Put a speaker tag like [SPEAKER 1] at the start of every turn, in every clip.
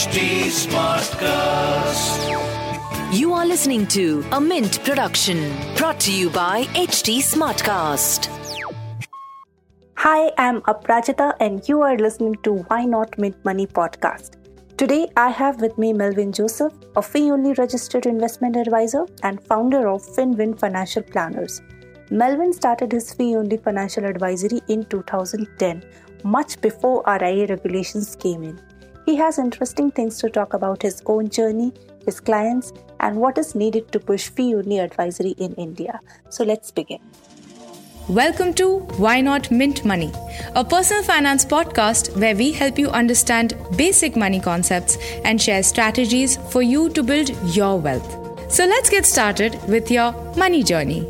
[SPEAKER 1] HT Smartcast.
[SPEAKER 2] You are listening to a Mint production brought to you by HT Smartcast.
[SPEAKER 3] Hi, I'm Aprajita, and you are listening to Why Not Mint Money podcast. Today, I have with me Melvin Joseph, a fee only registered investment advisor and founder of Finvin Financial Planners. Melvin started his fee only financial advisory in 2010, much before RIA regulations came in. He has interesting things to talk about his own journey, his clients, and what is needed to push fee only advisory in India. So let's begin.
[SPEAKER 4] Welcome to Why Not Mint Money, a personal finance podcast where we help you understand basic money concepts and share strategies for you to build your wealth. So let's get started with your money journey.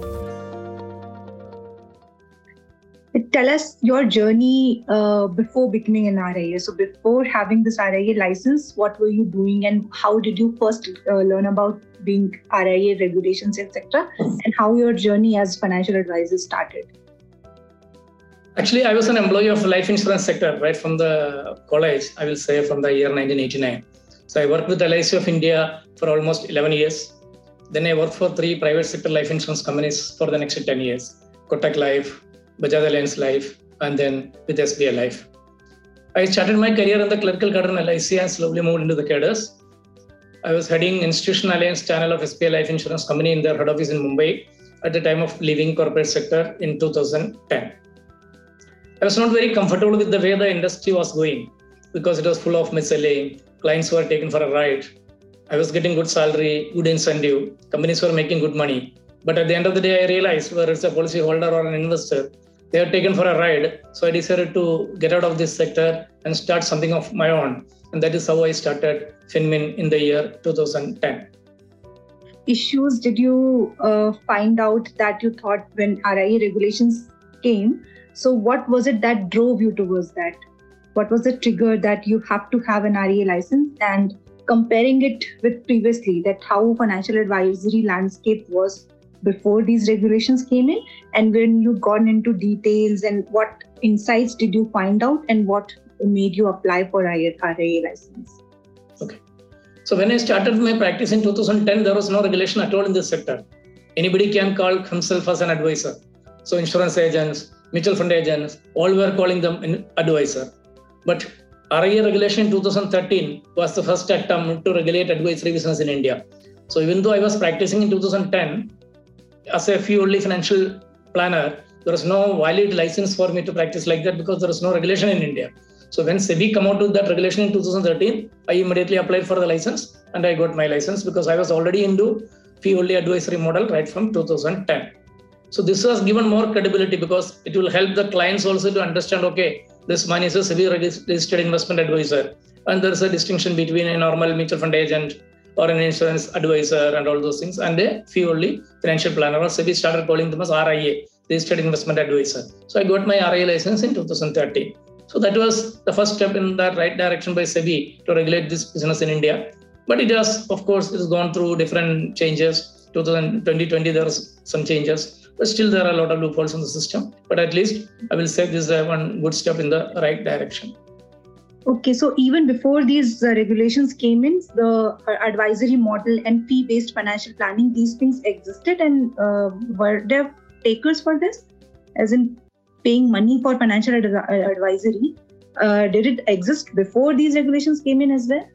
[SPEAKER 5] Tell us your journey uh, before becoming an RIA. So, before having this RIA license, what were you doing, and how did you first uh, learn about being RIA regulations, etc., and how your journey as financial advisor started?
[SPEAKER 6] Actually, I was an employee of life insurance sector right from the college. I will say from the year 1989. So I worked with LIC of India for almost 11 years. Then I worked for three private sector life insurance companies for the next 10 years. Kotak Life, Bajaj Allianz Life, and then with SBI Life. I started my career in the clerical cadre in LIC and slowly moved into the cadres. I was heading Institutional Alliance channel of SBI Life Insurance Company in their head office in Mumbai at the time of leaving corporate sector in 2010. I was not very comfortable with the way the industry was going because it was full of misselling. Clients were taken for a ride. I was getting good salary, good incentive. Companies were making good money. But at the end of the day, I realized whether it's a policyholder or an investor, they are taken for a ride. So I decided to get out of this sector and start something of my own. And that is how I started Finvin in the year 2010.
[SPEAKER 5] Issues did you uh, find out that you thought when RIA regulations came? So, what was it that drove you towards that? What was the trigger that you have to have an RIA license? And comparing it with previously, that how financial advisory landscape was before these regulations came in and when you gone into details and what insights did you find out and what made you apply for RIA, license.
[SPEAKER 6] Okay. So when i started my practice in 2010 there was no regulation at all in this sector. Anybody can call himself as an advisor. So insurance agents mutual fund agents all were calling them an advisor. But RIA regulation in 2013 was the first attempt to regulate advisory business in India. So even though I was practicing in 2010, as a only financial planner, there was no valid license for me to practice like that because there was no regulation in India. So when SEBI come out with that regulation in 2013, I immediately applied for the license and I got my license because I was already into fee only advisory model right from 2010. So this has given more credibility because it will help the clients also to understand, okay, this man is a SEBI registered investment advisor. And there's a distinction between a normal mutual fund agent or an insurance advisor and all those things, and a fee only financial planner. Or SEBI started calling them as RIA, registered investment advisor. So I got my RIA license in 2013. So that was the first step in the right direction by SEBI to regulate this business in India. But it has, of course, it has gone through different changes. 2020, there was some changes, but still there are a lot of loopholes in the system. But at least I will say this is one good step in the right direction.
[SPEAKER 5] Okay, so even before these uh, regulations came in, the uh, advisory model and fee based financial planning, these things existed and uh, were there takers for this? As in paying money for financial ad- uh, advisory. Uh, did it exist before these regulations came in as well?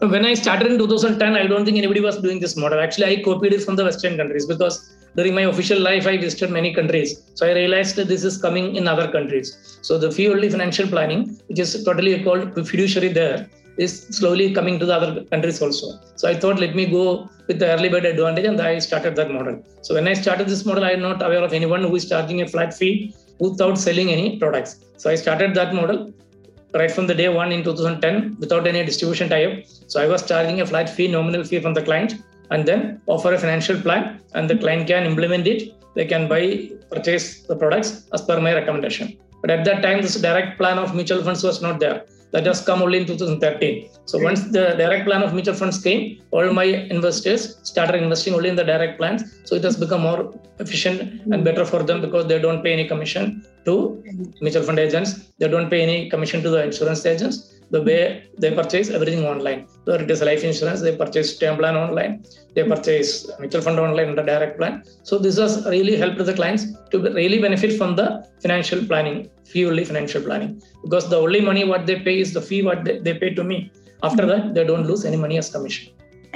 [SPEAKER 6] When I started in 2010, I don't think anybody was doing this model. Actually, I copied it from the Western countries because during my official life, I visited many countries. So I realized that this is coming in other countries. So the fee only financial planning, which is totally called fiduciary there, is slowly coming to the other countries also. So I thought, let me go with the early bird advantage, and I started that model. So when I started this model, I am not aware of anyone who is charging a flat fee without selling any products. So I started that model right from the day one in 2010 without any distribution tie-up. So I was charging a flat fee, nominal fee from the client, and then offer a financial plan and the client can implement it. They can buy purchase the products as per my recommendation. But at that time this direct plan of mutual funds was not there. That has come only in 2013 so hmm. once the direct plan of mutual funds came all my investors started investing only in the direct plans. So it has hmm. become more efficient and hmm. better for them because they don't pay any commission to mutual fund agents. They don't pay any commission to the insurance agents. The way they purchase everything online. So it is life insurance, they purchase term plan online. They purchase mutual fund online and under direct plan. So this has really helped the clients to really benefit from the financial planning, fee only financial planning. Because the only money what they pay is the fee what they, they pay to me. After that, they don't lose any money as commission.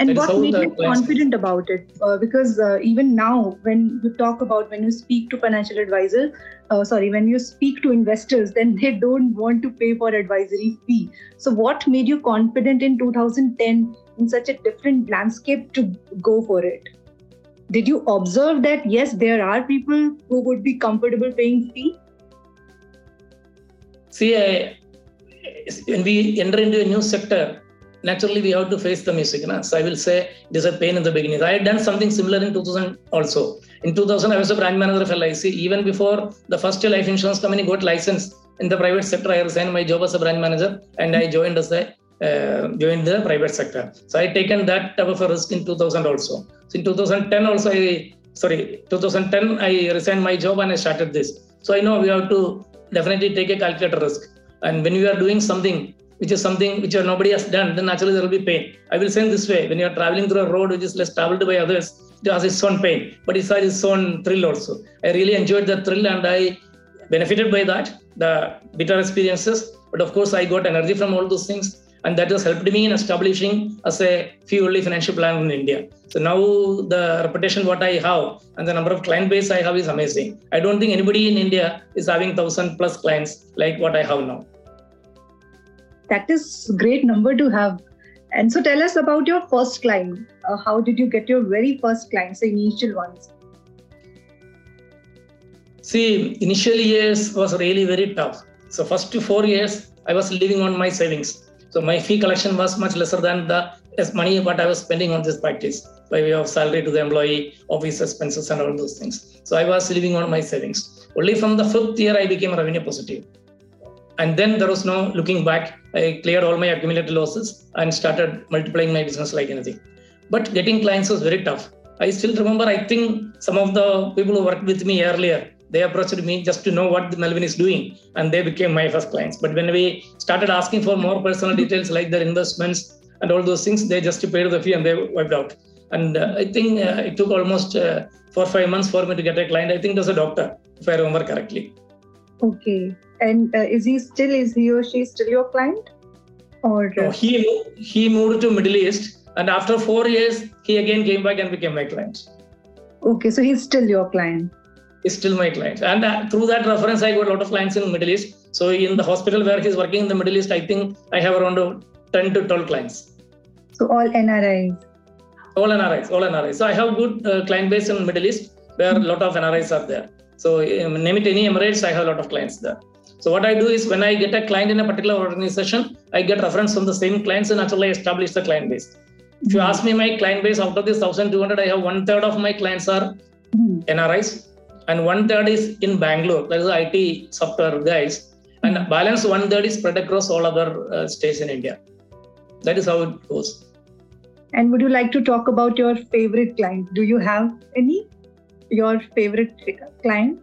[SPEAKER 5] And what made you confident about it? Uh, because uh, even now, when you talk about when you speak to financial advisors, uh, sorry, when you speak to investors, then they don't want to pay for advisory fee. So, what made you confident in 2010 in such a different landscape to go for it? Did you observe that yes, there are people who would be comfortable paying fee?
[SPEAKER 6] See, I, when we enter into a new sector, naturally we have to face the music. Na? So I will say it is a pain in the beginning. I had done something similar in 2000 also. In 2000, I was a branch manager of LIC. Even before the first life insurance company got licensed in the private sector, I resigned my job as a branch manager and I joined as a uh, joined the private sector. So I taken that type of a risk in 2000 also. So in 2010 also, I sorry, 2010 I resigned my job and I started this. So I know we have to definitely take a calculated risk. And when you are doing something which is something which uh, nobody has done, then naturally there will be pain. I will say this way: when you are traveling through a road which is less traveled by others, it has its own pain, but it has its own thrill also. I really enjoyed the thrill and I benefited by that, the bitter experiences. But of course, I got energy from all those things and that has helped me in establishing as a fee only financial plan in India. So now the reputation what I have and the number of client base I have is amazing. I don't think anybody in India is having thousand plus clients like what I have now.
[SPEAKER 5] That is great number to have. And so, tell us about your first client. Uh, how did you get your very first clients, the initial ones?
[SPEAKER 6] See, initial years was really very tough. So first four years I was living on my savings. So my fee collection was much lesser than the as money what I was spending on this practice by way of salary to the employee, office expenses, and all those things. So I was living on my savings. Only from the fifth year I became revenue positive. And then there was no looking back. I cleared all my accumulated losses and started multiplying my business like anything. But getting clients was very tough. I still remember, I think some of the people who worked with me earlier, they approached me just to know what Melvin is doing, and they became my first clients. But when we started asking for more personal details like their investments and all those things, they just paid the fee and they wiped out. And uh, I think uh, it took almost uh, four five months for me to get a client. I think it was a doctor, if I remember correctly.
[SPEAKER 5] Okay. And uh, is he still, is he or she still your client? Or
[SPEAKER 6] So
[SPEAKER 5] uh,
[SPEAKER 6] he he moved to Middle East, and after four years, he again came back and became my client.
[SPEAKER 5] okay, so he's still your client.
[SPEAKER 6] He's still my client, and uh, through that reference, I got a lot of clients in Middle East. So in the hospital where he's working in the Middle East, I think I have around ten to twelve clients.
[SPEAKER 5] So all NRIs.
[SPEAKER 6] All NRIs, all NRIs. So I have good uh, client base in Middle East where a lot of NRIs are there. So um, name it any Emirates, I have a lot of clients there. So what I do is when I get a client in a particular organization, I get reference from the same clients and naturally I establish the client base. If you ask me my client base, out of this 1,200, I have one third of my clients are
[SPEAKER 5] Hmm.
[SPEAKER 6] NRIs and one third is in Bangalore. That is IT software guys. And balance one third is spread across all other uh, states in India. That is how it goes.
[SPEAKER 5] And would you like to talk about your favorite client? Do you have any? Your favorite client?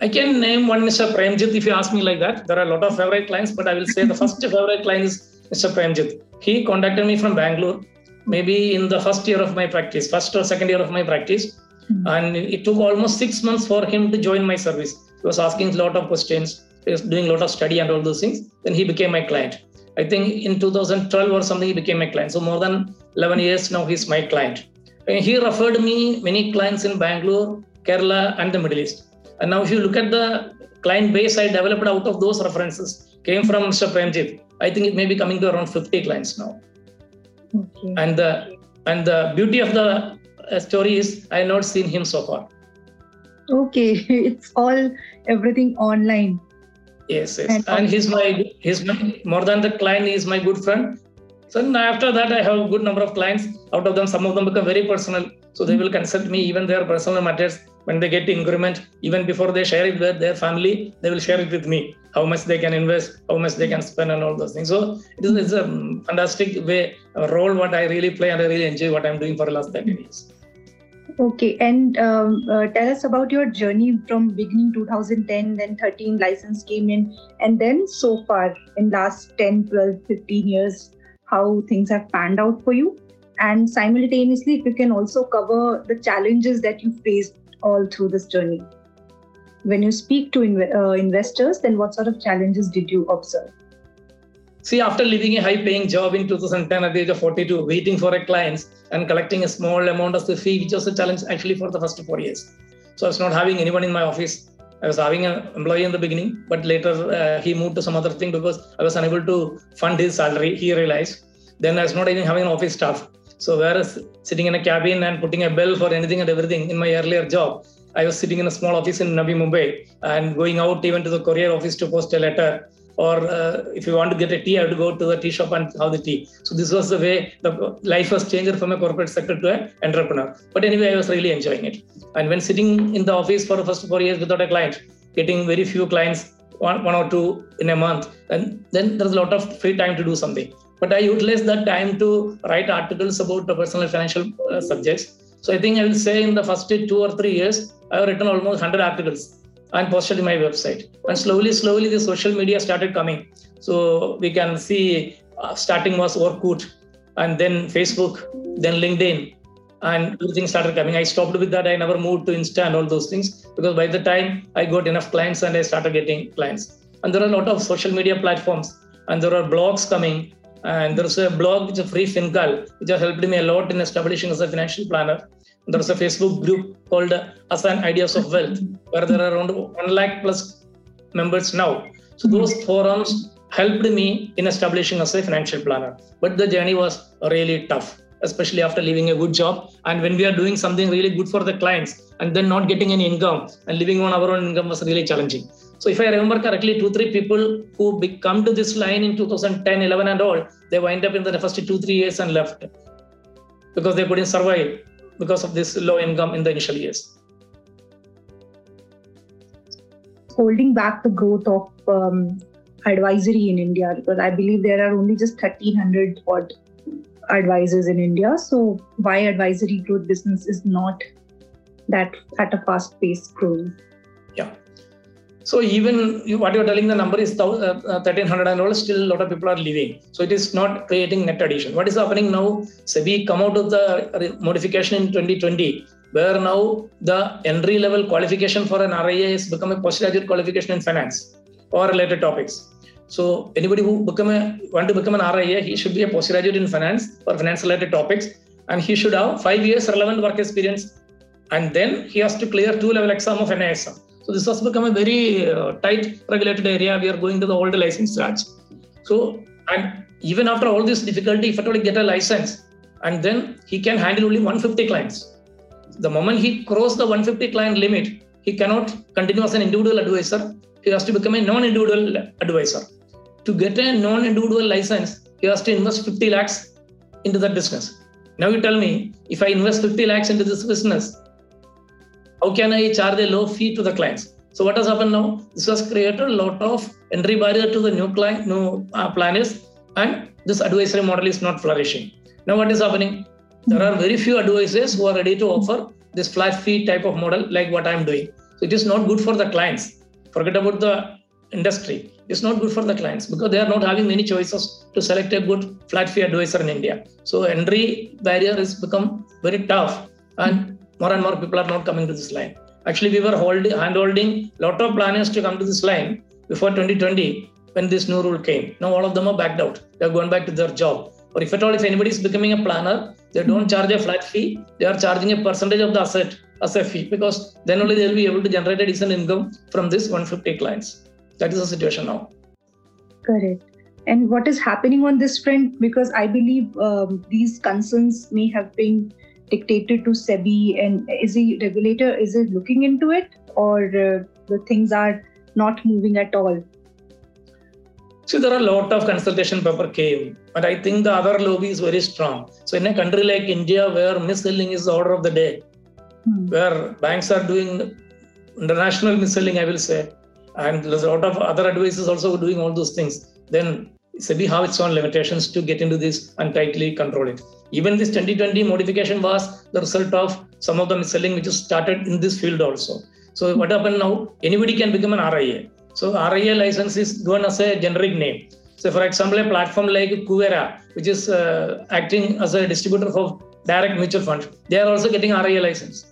[SPEAKER 6] I can name one Mr. Premjit if you ask me like that. There are a lot of favorite clients, but I will say the first favorite client is Mr. Premjit. He contacted me from Bangalore, maybe in the first year of my practice, first or second year of my practice.
[SPEAKER 5] Hmm.
[SPEAKER 6] And it took almost six months for him to join my service. He was asking a lot of questions, he was doing a lot of study and all those things. Then he became my client. I think in 2012 or something, he became my client. So more than 11 years now, he's my client. And he referred me many clients in Bangalore, Kerala, and the Middle East. And now, if you look at the client base I developed out of those references, came from Mr. Premjit. I think it may be coming to around 50 clients now.
[SPEAKER 5] Okay.
[SPEAKER 6] And the and the beauty of the uh, story is I have not seen him so far.
[SPEAKER 5] Okay. It's all everything online.
[SPEAKER 6] Yes, yes.
[SPEAKER 5] And-
[SPEAKER 6] And, he's my he's my more than the client, he's my good friend. So after that, I have a good number of clients. Out of them, some of them become very personal. So they will consult me even their personal matters when they get increment. Even before they share it with their family, they will share it with me. How much they can invest, how much they can spend, and all those things. So it is a fantastic way, role what I really play, and I really enjoy what I'm doing for the last 13 years.
[SPEAKER 5] Okay, and um, uh, tell us about your journey from beginning 2010, then 13 license came in, and then so far in last 10, 12, 15 years, how things have panned out for you. And simultaneously, if you can also cover the challenges that you faced all through this journey. When you speak to inv- uh, investors, then what sort of challenges did you observe?
[SPEAKER 6] See, after leaving a high paying job in 2010 at the age of 42, waiting for a client and collecting a small amount of the fee, which was a challenge actually for the first four years. So I was not having anyone in my office. I was having an employee in the beginning, but later uh, he moved to some other thing because I was unable to fund his salary. He realized. Then I was not even having an office staff. So whereas sitting in a cabin and putting a bell for anything and everything in my earlier job, I was sitting in a small office in Navi Mumbai and going out even to the courier office to post a letter or uh, if you want to get a tea, I have to go to the tea shop and have the tea. So this was the way the life was changed from a corporate sector to an entrepreneur. But anyway, I was really enjoying it. And when sitting in the office for the first four years without a client, getting very few clients, one, one or two in a month, and then there's a lot of free time to do something. But I utilized that time to write articles about the personal financial uh, subjects. So I think I will say in the first two or three years, I have written almost 100 articles and posted in my website. And slowly, slowly, the social media started coming. So we can see uh, starting was Orkut, and then Facebook, then LinkedIn, and everything started coming. I stopped with that. I never moved to Insta and all those things because by the time I got enough clients and I started getting clients. And there are a lot of social media platforms, and there are blogs coming. And there's a blog which is free FinCal, which has helped me a lot in establishing as a financial planner. There's a Facebook group called Asan Ideas of Wealth, where there are around 1 lakh plus members now. So those forums helped me in establishing as a financial planner. But the journey was really tough, especially after leaving a good job. And when we are doing something really good for the clients and then not getting any income and living on our own income was really challenging. So if I remember correctly, two, three people who come to this line in 2010, 11 and all, they wind up in the first two, three years and left because they couldn't survive because of this low income in the initial years.
[SPEAKER 5] Holding back the growth of um, advisory in India because I believe there are only just 1300 odd advisors in India. So why advisory growth business is not that at a fast pace growing?
[SPEAKER 6] Yeah. So even you, what you're telling the number is 1300 uh, and all, still a lot of people are leaving. So it is not creating net addition. What is happening now? SEBI come out of the modification in 2020, where now the entry level qualification for an RIA has become a postgraduate qualification in finance or related topics. So anybody who become a want to become an RIA, he should be a postgraduate in finance or finance related topics, and he should have five years relevant work experience, and then he has to clear two level exam of NISM. So this has become a very uh, tight regulated area. We are going to the old license charge. So and even after all this difficulty, if at all get a license, and then he can handle only 150 clients. The moment he crosses the 150 client limit, he cannot continue as an individual advisor. He has to become a non-individual advisor. To get a non-individual license, he has to invest 50 lakhs into that business. Now you tell me, if I invest 50 lakhs into this business, how can I charge a low fee to the clients? So what has happened now? This has created a lot of entry barrier to the new client, new uh, planners, and this advisory model is not flourishing. Now what is happening? There are very few advisors who are ready to offer this flat fee type of model like what I'm doing. So it is not good for the clients. Forget about the industry. It's not good for the clients because they are not having many choices to select a good flat fee advisor in India. So entry barrier has become very tough and more and more people are not coming to this line. Actually, we were holding, hand-holding a lot of planners to come to this line before 2020 when this new rule came. Now all of them are backed out. They are going back to their job. Or if at all, if anybody is becoming a planner, they don't charge a flat fee. They are charging a percentage of the asset as a fee because then only they will be able to generate a decent income from this 150 clients. That is the situation now.
[SPEAKER 5] Correct. And what is happening on this front? Because I believe um, these concerns may have been dictated to SEBI? And is the regulator is it looking into it, or uh, the things are not moving at all?
[SPEAKER 6] See, there are a lot of consultation paper came, but I think the other lobby is very strong. So in a country like India, where mis-selling is the order of the day, hmm. where banks are doing international mis-selling, I will say, and there's a lot of other advisors also doing all those things. Then SEBI have its own limitations to get into this and tightly control it. Even this 2020 modification was the result of some of the mis-selling which is started in this field also. So what happened now? Anybody can become an RIA. So RIA license is given as a generic name. So for example, a platform like Kuvera, which is uh, acting as a distributor of direct mutual funds, they are also getting RIA license.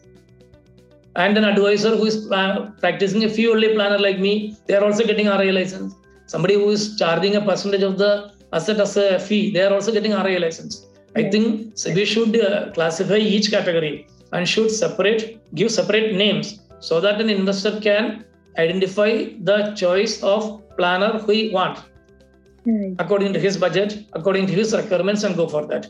[SPEAKER 6] And an advisor who is uh, practicing a fee only planner like me, they are also getting RIA license. Somebody who is charging a percentage of the asset as a fee, they are also getting RIA license. I think we should uh, classify each category and should separate, give separate names so that an investor can identify the choice of planner who he want mm. according to his budget, according to his requirements, and go for that.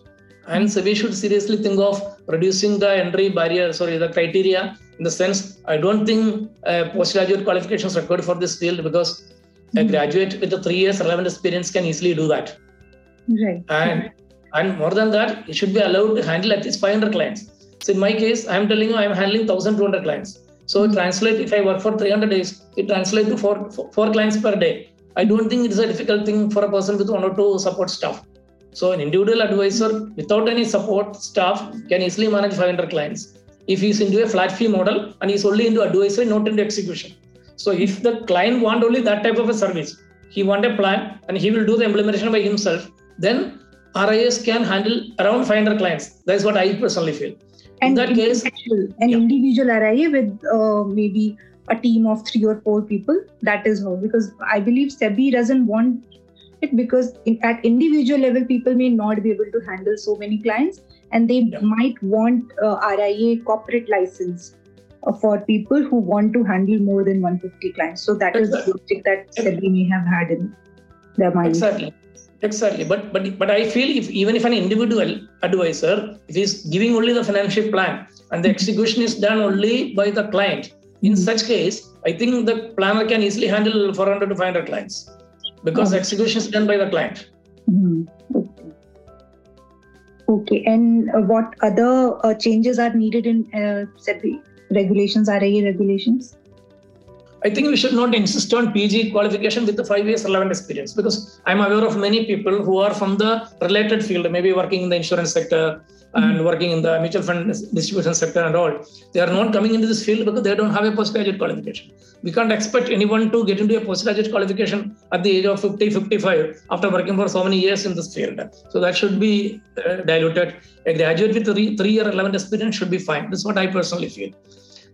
[SPEAKER 6] And so we should seriously think of reducing the entry barrier, sorry, the criteria in the sense I don't think uh, postgraduate qualifications required for this field because mm. a hmm. graduate with a three years relevant experience can easily do that.
[SPEAKER 5] Right.
[SPEAKER 6] And and more than that, it should be allowed to handle at least 500 clients. So in my case, I'm telling you, I'm handling 1,200 clients. So translate if I work for 300 days, it translates to four, four clients per day. I don't think it's a difficult thing for a person with one or two support staff. So an individual advisor without any support staff can easily manage 500 clients. If he's into a flat fee model and he's only into advisory, not into execution. So if the client want only that type of a service, he want a plan and he will do the implementation by himself, then RIS can handle around 500 clients. That is what I personally feel.
[SPEAKER 5] And in that case, an yeah. individual RIA with uh, maybe a team of three or four people. That is how, because I believe SEBI doesn't want it because in, at individual level, people may not be able to handle so many clients, and they yeah. might want uh, RIA corporate license uh, for people who want to handle more than 150 clients. So that exactly. is the logic that SEBI may have had in their mind.
[SPEAKER 6] Exactly. Exactly, but but but I feel if even if an individual advisor if he's giving only the financial plan and the execution is done only by the client, in such case, I think the planner can easily handle 400 to 500 clients because the execution is done by the client.
[SPEAKER 5] Mm-hmm. Okay. okay, and uh, what other uh, changes are needed in uh, regulations, RIA regulations?
[SPEAKER 6] I think we should not insist on PG qualification with the five years relevant experience because I'm aware of many people who are from the related field, maybe working in the insurance sector and mm-hmm. working in the mutual fund distribution sector and all. They are not coming into this field because they don't have a postgraduate qualification. We can't expect anyone to get into a postgraduate qualification at the age of 50, 55 after working for so many years in this field. So that should be uh, diluted. A graduate with three, three year relevant experience should be fine. This is what I personally feel.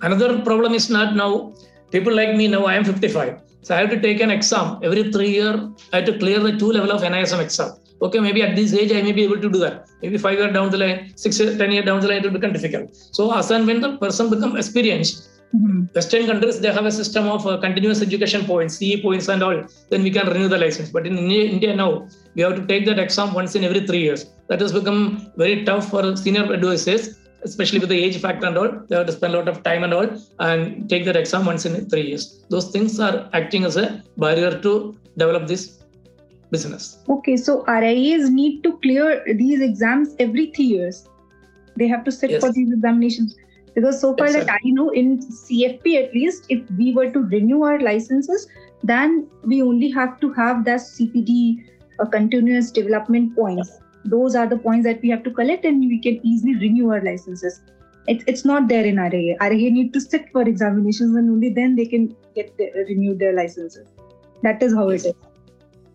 [SPEAKER 6] Another problem is not now people like me now i am 55 so i have to take an exam. Every three year i have to clear the two level of nism exam. Okay maybe at this age i may be able to do that. Maybe five year down the line six year, ten year down the line it will become difficult. So as and when the person become experienced mm-hmm. western countries they have a system of uh, continuous education points ce points and all. Then we can renew the license. But in india now we have to take that exam once in every three years. That has become very tough for senior advisors especially with the age factor and all, they have to spend a lot of time and all and take that exam once in three years. Those things are acting as a barrier to develop this business.
[SPEAKER 5] Okay, so RIAs need to clear these exams every three years. They have to sit yes. for these examinations. Because so far exactly. that I know in CFP at least, if we were to renew our licenses, then we only have to have that CPD uh, continuous development points those are the points that we have to collect and we can easily renew our licenses it, it's not there in RIA. RIA need to sit for examinations and only then they can get the, renew their licenses. That is how it is.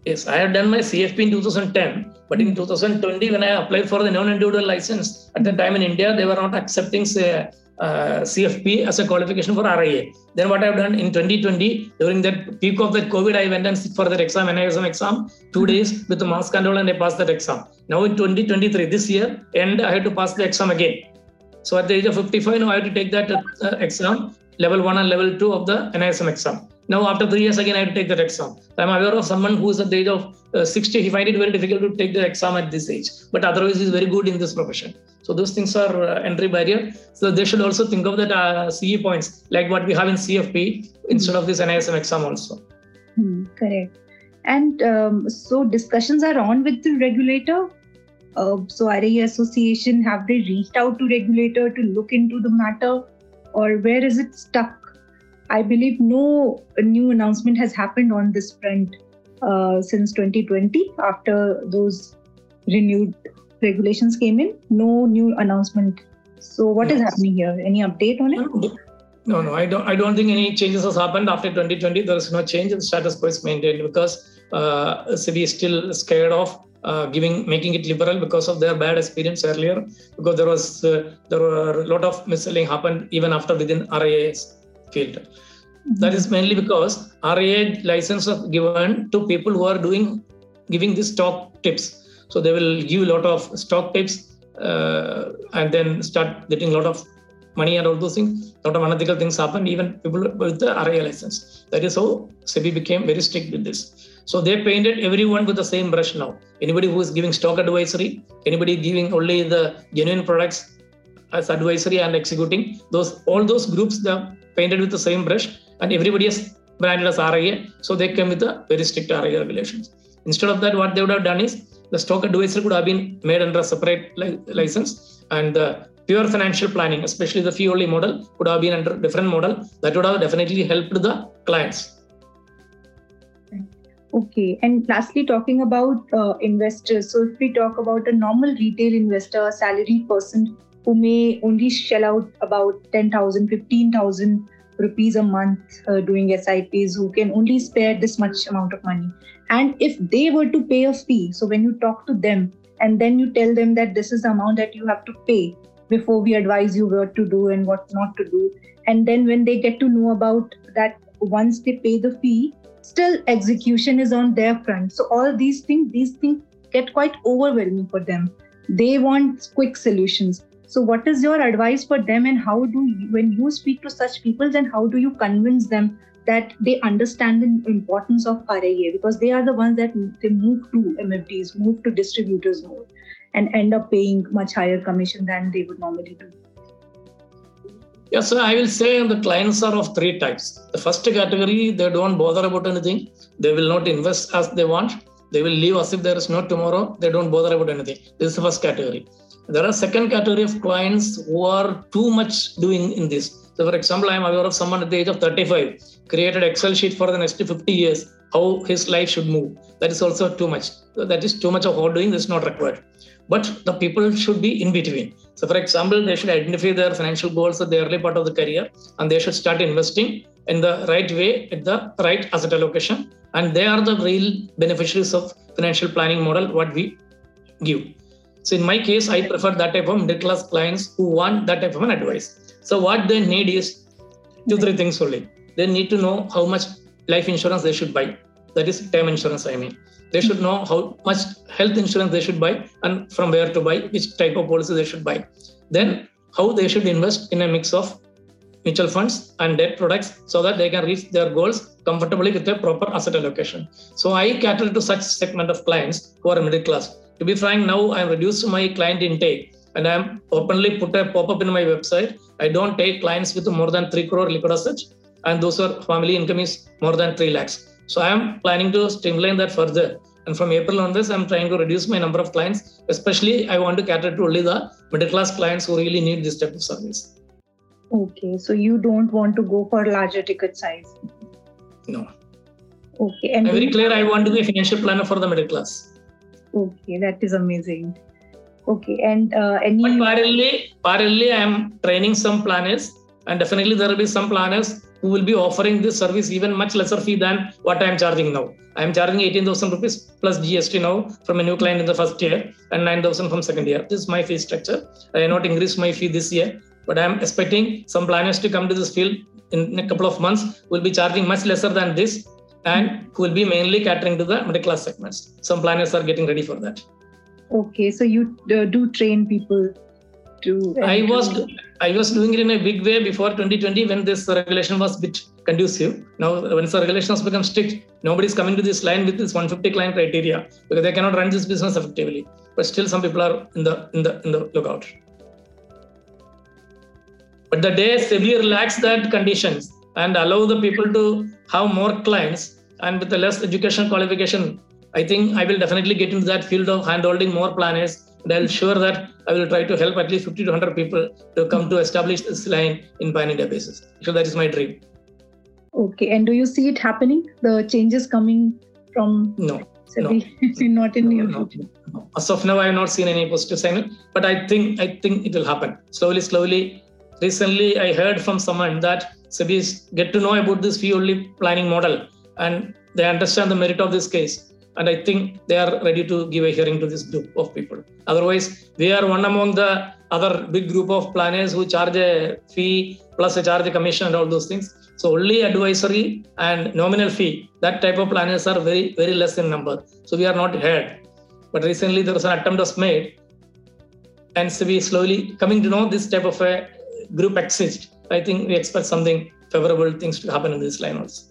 [SPEAKER 6] Yes, I have done my CFP in 2010, but in hmm. 2020, when I applied for the non-individual license, at the time in India, they were not accepting say, uh, CFP as a qualification for RIA. Then what I've done in 2020, during that peak of that COVID, I went and sit for that exam, NISM exam, two days with the mask control and I passed that exam. Now in 2023, this year, and I had to pass the exam again. So at the age of 55, now I had to take that uh, exam, level one and level two of the NISM exam. Now, after three years, again, I had to take that exam. I'm aware of someone who is at the age of uh, 60. He find it very difficult to take the exam at this age, but otherwise, he's very good in this profession. So those things are uh, entry barrier. So they should also think of that uh, CE points, like what we have in CFP, instead of this NISM exam also.
[SPEAKER 5] Hmm, correct. And um, so discussions are on with the regulator. Uh, so RIA Association, have they reached out to regulator to look into the matter, or where is it stuck? I believe no new announcement has happened on this front uh, since 2020 after those renewed regulations came in. No new announcement. So what is happening here? Any update on it?
[SPEAKER 6] No, no, I don't. I don't think any changes has happened after 2020. There is no change. The status quo is maintained because uh, SEBI is still scared of uh, giving making it liberal because of their bad experience earlier. Because there was uh, there were a lot of misselling happened even after within RIA's field. Mm-hmm. That is mainly because RIA license are given to people who are doing giving the stock tips. So they will give a lot of stock tips uh, and then start getting a lot of money and all those things. A lot of unethical things happen, even people with the RIA license. That is how SEBI became very strict with this. So they painted everyone with the same brush now. Anybody who is giving stock advisory, anybody giving only the genuine products as advisory and executing, those all those groups they painted with the same brush, and everybody is branded as RIA. So they came with the very strict RIA regulations. Instead of that, what they would have done is the stock advisory could have been made under a separate li- license, and the pure financial planning, especially the fee only model, could have been under different model that would have definitely helped the clients.
[SPEAKER 5] Okay, and lastly, talking about uh, investors. So, if we talk about a normal retail investor, salaried person who may only shell out about 10,000, 15,000 rupees a month uh, doing SIPs, who can only spare this much amount of money. And if they were to pay a fee, so when you talk to them and then you tell them that this is the amount that you have to pay, before we advise you what to do and what not to do. And then when they get to know about that, once they pay the fee, still execution is on their front. So all these things, these things get quite overwhelming for them. They want quick solutions. So what is your advice for them and how do you, when you speak to such people, then how do you convince them that they understand the importance of RIA because they are the ones that they move to MFDs, move to distributors more and end up paying much higher commission than they would normally do.
[SPEAKER 6] Yes, so I will say the clients are of three types. The first category, they don't bother about anything. They will not invest as they want. They will leave as if there is no tomorrow. They don't bother about anything. This is the first category. There are second category of clients who are too much doing in this. So, for example, I am aware of someone at the age of 35 created Excel sheet for the next 50 years how his life should move. That is also too much. That is too much of hard doing. This is not required but the people should be in between. So, for example, they should identify their financial goals at the early part of the career and they should start investing in the right way at the right asset allocation. And they are the real beneficiaries of financial planning model, what we give. So, in my case, I prefer that type of middle class clients who want that type of an advice. So, what they need is two, three things only. They need to know how much life insurance they should buy. That is term insurance, I mean they should know how much health insurance they should buy and from where to buy, which type of policy they should buy. Then how they should invest in a mix of mutual funds and debt products so that they can reach their goals comfortably with a proper asset allocation. So I cater to such segment of clients who are middle class. To be frank, now I'm reduced my client intake and I'm openly put a pop-up in my website. I don't take clients with more than 3 crore liquid assets and those are family income is more than 3 lakhs. So I am planning to streamline that further. And from April onwards, I'm trying to reduce my number of clients. Especially, I want to cater to only the middle class clients who really need this type of service.
[SPEAKER 5] Okay, so you don't want to go for larger ticket size?
[SPEAKER 6] No.
[SPEAKER 5] Okay,
[SPEAKER 6] and I'm very clear. I want to be a financial planner for the middle class.
[SPEAKER 5] Okay, that is amazing. Okay, and uh, any.
[SPEAKER 6] But parallelly, parallelly, I am training some planners, and definitely there will be some planners who will be offering this service even much lesser fee than what I am charging now. I am charging 18,000 rupees plus GST now from a new client in the first year and 9,000 from second year. This is my fee structure. I have not increased my fee this year, but I am expecting some planners to come to this field in a couple of months will be charging much lesser than this and who will be mainly catering to the middle class segments. Some planners are getting ready for that.
[SPEAKER 5] Okay, so you uh, do train people to.
[SPEAKER 6] I was I was doing it in a big way before 2020 when this regulation was a bit conducive. Now when the regulation has become strict, nobody's coming to this line with this 150 client criteria because they cannot run this business effectively. But still, some people are in the in the in the lookout. But the day SEBI relax that conditions and allow the people to have more clients and with a less education qualification, I think I will definitely get into that field of handholding more planners and I'll sure that I will try to help at least 50 to 100 people to come to establish this line in pan India basis. So that is my dream.
[SPEAKER 5] Okay, and do you see it happening? The changes coming from
[SPEAKER 6] no
[SPEAKER 5] SEBI? No. not in your no,
[SPEAKER 6] no. As of now, I have not seen any positive sign, but I think I think it will happen slowly, slowly. Recently, I heard from someone that SEBI get to know about this fee only planning model, and they understand the merit of this case and I think they are ready to give a hearing to this group of people. Otherwise, we are one among the other big group of planners who charge a fee plus a charge a commission and all those things. So only advisory and nominal fee, that type of planners are very, very less in number. So we are not heard. But recently there was an attempt was made and so we slowly coming to know this type of a group exists. I think we expect something favorable things to happen in this line also.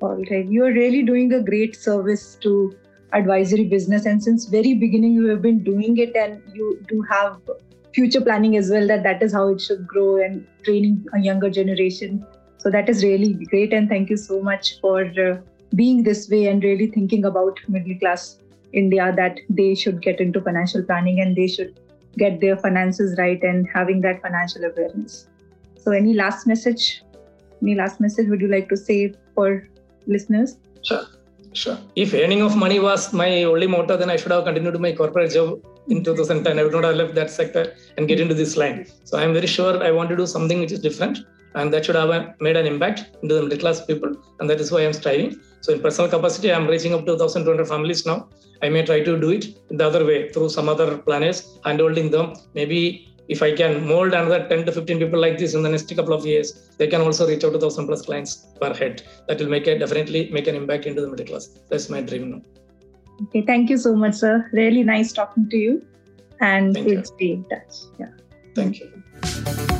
[SPEAKER 5] All right. You are really doing a great service to advisory business. And since very beginning, you have been doing it and you do have future planning as well that that is how it should grow and training a younger generation. So that is really great. And thank you so much for uh, being this way and really thinking about middle class India that they should get into financial planning and they should get their finances right and having that financial awareness. So, any last message? Any last message would you like to say for listeners?
[SPEAKER 6] Sure. Sure. If earning of money was my only motto, then I should have continued my corporate job in 2010. I would not have left that sector and get into this line. So I'm very sure I want to do something which is different and that should have made an impact into the middle class people. And that is why I'm striving. So in personal capacity, I'm reaching up to 1,200 families now. I may try to do it the other way through some other planners, handholding them, maybe if I can mold another 10 to 15 people like this in the next couple of years, they can also reach out to thousand plus clients per head. That will make a definitely make an impact into the middle class. That's my dream now.
[SPEAKER 5] Okay, thank you so much, sir. Really nice talking to you, and thank we'll you. stay in touch. Yeah.
[SPEAKER 6] Thank you.